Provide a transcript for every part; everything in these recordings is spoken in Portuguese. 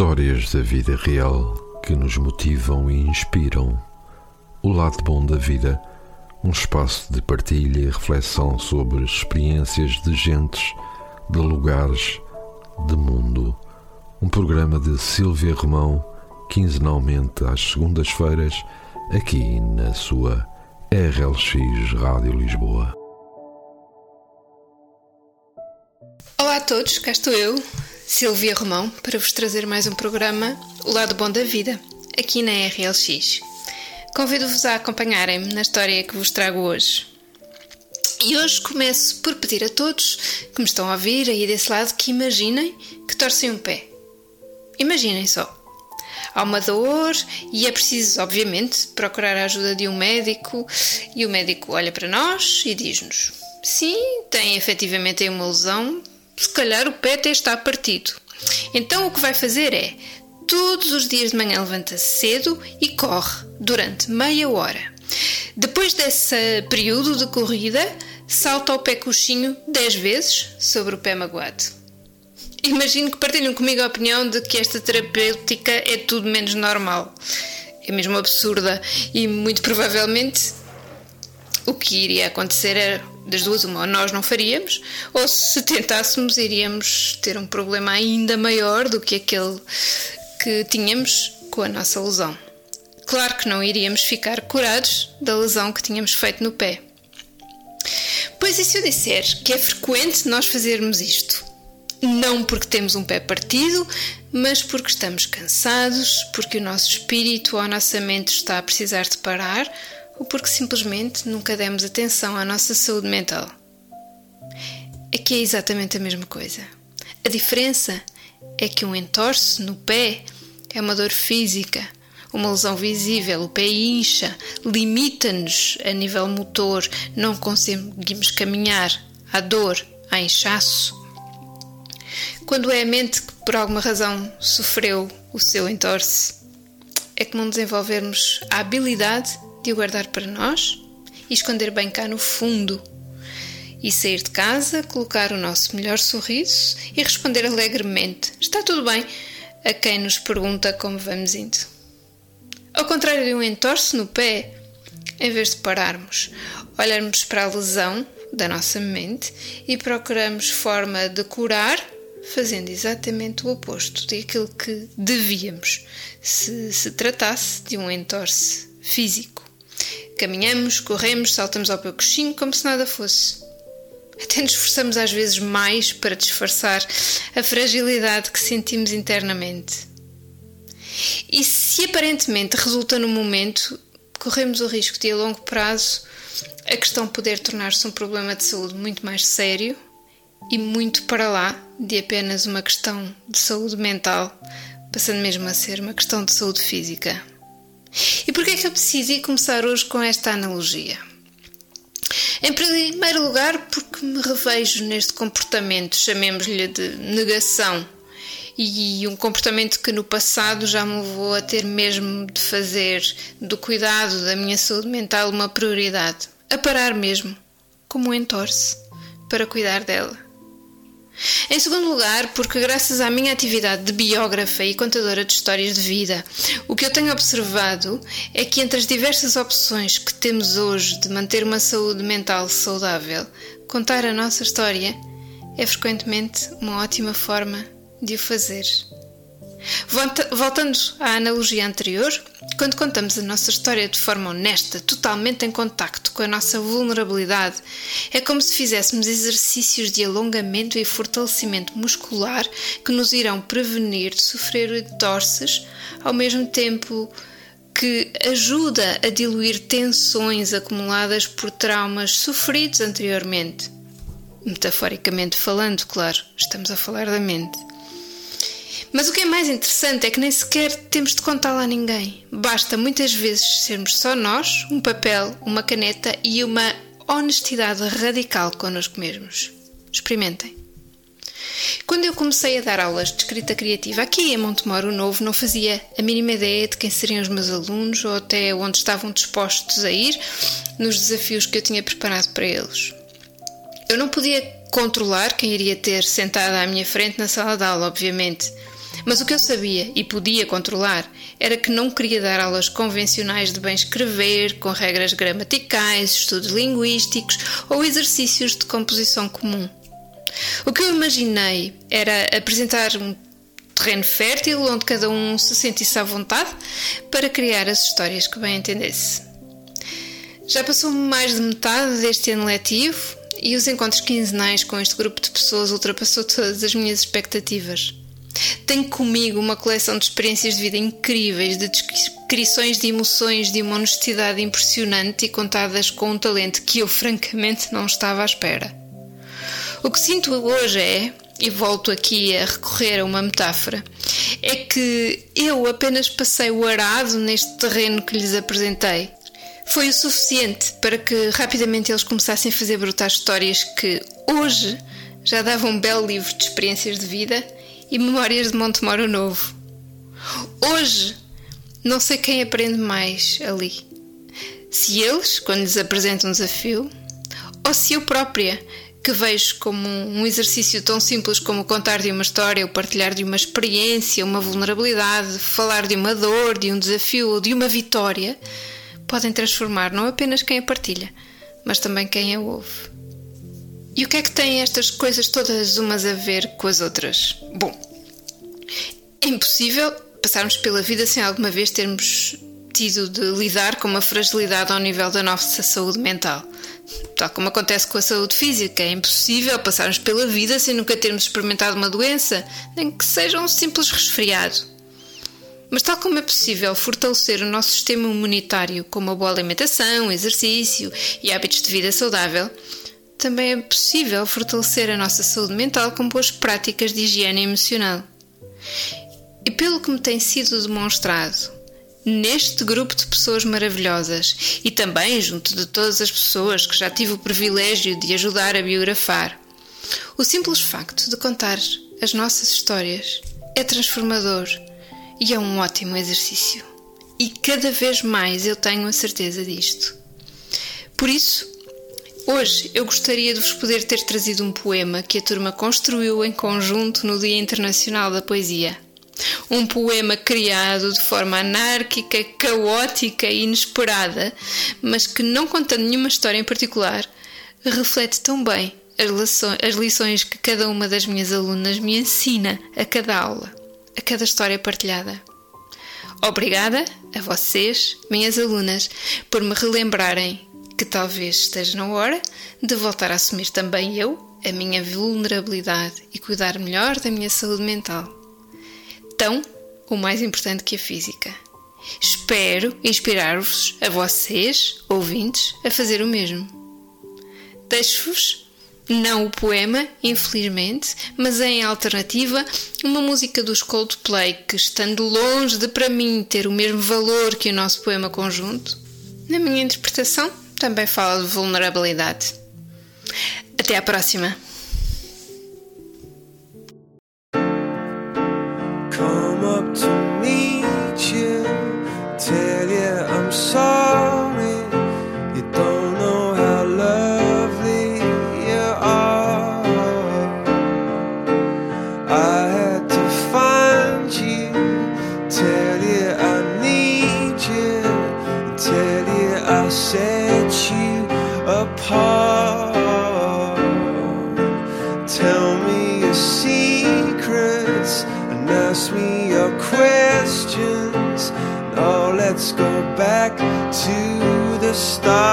Histórias da vida real que nos motivam e inspiram. O lado bom da vida, um espaço de partilha e reflexão sobre experiências de gentes, de lugares, de mundo. Um programa de Silvia Romão, quinzenalmente às segundas-feiras, aqui na sua RLX Rádio Lisboa. Olá a todos, cá estou eu, Silvia Romão, para vos trazer mais um programa O Lado Bom da Vida, aqui na RLX. Convido-vos a acompanharem-me na história que vos trago hoje. E hoje começo por pedir a todos que me estão a ouvir aí desse lado que imaginem que torcem um pé. Imaginem só. Há uma dor e é preciso, obviamente, procurar a ajuda de um médico e o médico olha para nós e diz-nos: Sim, tem efetivamente uma lesão, se calhar o pé até está partido. Então o que vai fazer é, todos os dias de manhã levanta-se cedo e corre durante meia hora. Depois desse período de corrida, salta ao pé coxinho 10 vezes sobre o pé magoado. Imagino que partilham comigo a opinião de que esta terapêutica é tudo menos normal. É mesmo absurda e muito provavelmente o que iria acontecer era das duas, uma, ou nós não faríamos, ou se tentássemos, iríamos ter um problema ainda maior do que aquele que tínhamos com a nossa lesão. Claro que não iríamos ficar curados da lesão que tínhamos feito no pé. Pois e se eu disser que é frequente nós fazermos isto? Não porque temos um pé partido, mas porque estamos cansados, porque o nosso espírito ou a nossa mente está a precisar de parar ou porque simplesmente nunca demos atenção à nossa saúde mental. Aqui é exatamente a mesma coisa. A diferença é que um entorce no pé é uma dor física, uma lesão visível, o pé incha, limita-nos a nível motor, não conseguimos caminhar, há dor, há inchaço. Quando é a mente que por alguma razão sofreu o seu entorce, é comum desenvolvermos a habilidade de o guardar para nós e esconder bem cá no fundo. E sair de casa, colocar o nosso melhor sorriso e responder alegremente: Está tudo bem? a quem nos pergunta como vamos indo. Ao contrário de um entorce no pé, em vez de pararmos, olharmos para a lesão da nossa mente e procuramos forma de curar, fazendo exatamente o oposto daquilo que devíamos se se tratasse de um entorce físico. Caminhamos, corremos, saltamos ao pé coxinho como se nada fosse. Até nos esforçamos às vezes mais para disfarçar a fragilidade que sentimos internamente. E se aparentemente resulta no momento, corremos o risco de a longo prazo a questão poder tornar-se um problema de saúde muito mais sério e muito para lá de apenas uma questão de saúde mental, passando mesmo a ser uma questão de saúde física. Que eu decidi começar hoje com esta analogia? Em primeiro lugar, porque me revejo neste comportamento, chamemos-lhe de negação, e um comportamento que no passado já me levou a ter mesmo de fazer do cuidado da minha saúde mental uma prioridade, a parar mesmo, como um entorce, para cuidar dela. Em segundo lugar, porque graças à minha atividade de biógrafa e contadora de histórias de vida, o que eu tenho observado é que entre as diversas opções que temos hoje de manter uma saúde mental saudável, contar a nossa história é frequentemente uma ótima forma de o fazer. Voltando à analogia anterior, quando contamos a nossa história de forma honesta, totalmente em contacto com a nossa vulnerabilidade, é como se fizéssemos exercícios de alongamento e fortalecimento muscular que nos irão prevenir de sofrer torces, ao mesmo tempo que ajuda a diluir tensões acumuladas por traumas sofridos anteriormente. Metaforicamente falando, claro, estamos a falar da mente. Mas o que é mais interessante é que nem sequer temos de contá-la a ninguém. Basta muitas vezes sermos só nós, um papel, uma caneta e uma honestidade radical connosco mesmos. Experimentem. Quando eu comecei a dar aulas de escrita criativa aqui em Montemoro Novo, não fazia a mínima ideia de quem seriam os meus alunos ou até onde estavam dispostos a ir nos desafios que eu tinha preparado para eles. Eu não podia controlar quem iria ter sentada à minha frente na sala de aula, obviamente, Mas o que eu sabia e podia controlar era que não queria dar aulas convencionais de bem escrever, com regras gramaticais, estudos linguísticos ou exercícios de composição comum. O que eu imaginei era apresentar um terreno fértil onde cada um se sentisse à vontade para criar as histórias que bem entendesse. Já passou mais de metade deste ano letivo e os encontros quinzenais com este grupo de pessoas ultrapassou todas as minhas expectativas. Tenho comigo uma coleção de experiências de vida incríveis, de descrições de emoções de uma honestidade impressionante e contadas com um talento que eu francamente não estava à espera. O que sinto hoje é, e volto aqui a recorrer a uma metáfora, é que eu apenas passei o arado neste terreno que lhes apresentei. Foi o suficiente para que rapidamente eles começassem a fazer brotar histórias que hoje já davam um belo livro de experiências de vida e memórias de Montemoro Novo. Hoje não sei quem aprende mais ali. Se eles, quando lhes apresento um desafio, ou se eu própria, que vejo como um exercício tão simples como contar de uma história, ou partilhar de uma experiência, uma vulnerabilidade, falar de uma dor, de um desafio ou de uma vitória, podem transformar não apenas quem a partilha, mas também quem a ouve. E o que é que têm estas coisas todas umas a ver com as outras? Bom, é impossível passarmos pela vida sem alguma vez termos tido de lidar com uma fragilidade ao nível da nossa saúde mental. Tal como acontece com a saúde física, é impossível passarmos pela vida sem nunca termos experimentado uma doença, nem que seja um simples resfriado. Mas, tal como é possível fortalecer o nosso sistema imunitário com uma boa alimentação, exercício e hábitos de vida saudável, também é possível fortalecer a nossa saúde mental com boas práticas de higiene emocional. E pelo que me tem sido demonstrado, neste grupo de pessoas maravilhosas e também junto de todas as pessoas que já tive o privilégio de ajudar a biografar. O simples facto de contar as nossas histórias é transformador e é um ótimo exercício. E cada vez mais eu tenho a certeza disto. Por isso, hoje eu gostaria de vos poder ter trazido um poema que a turma construiu em conjunto no Dia Internacional da Poesia um poema criado de forma anárquica, caótica e inesperada, mas que, não contando nenhuma história em particular, reflete tão bem as lições que cada uma das minhas alunas me ensina a cada aula, a cada história partilhada. Obrigada a vocês, minhas alunas, por me relembrarem que talvez esteja na hora de voltar a assumir também eu a minha vulnerabilidade e cuidar melhor da minha saúde mental tão ou mais importante que a física. Espero inspirar-vos, a vocês, ouvintes, a fazer o mesmo. Deixo-vos, não o poema, infelizmente, mas em alternativa, uma música dos Coldplay que, estando longe de para mim ter o mesmo valor que o nosso poema conjunto, na minha interpretação também fala de vulnerabilidade. Até à próxima! stop.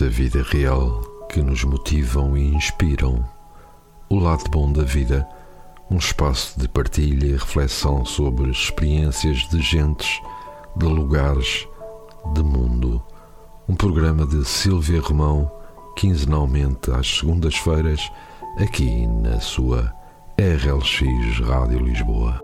Da vida real que nos motivam e inspiram. O lado bom da vida, um espaço de partilha e reflexão sobre experiências de gentes, de lugares, de mundo. Um programa de Silvia Romão, quinzenalmente às segundas-feiras, aqui na sua RLX Rádio Lisboa.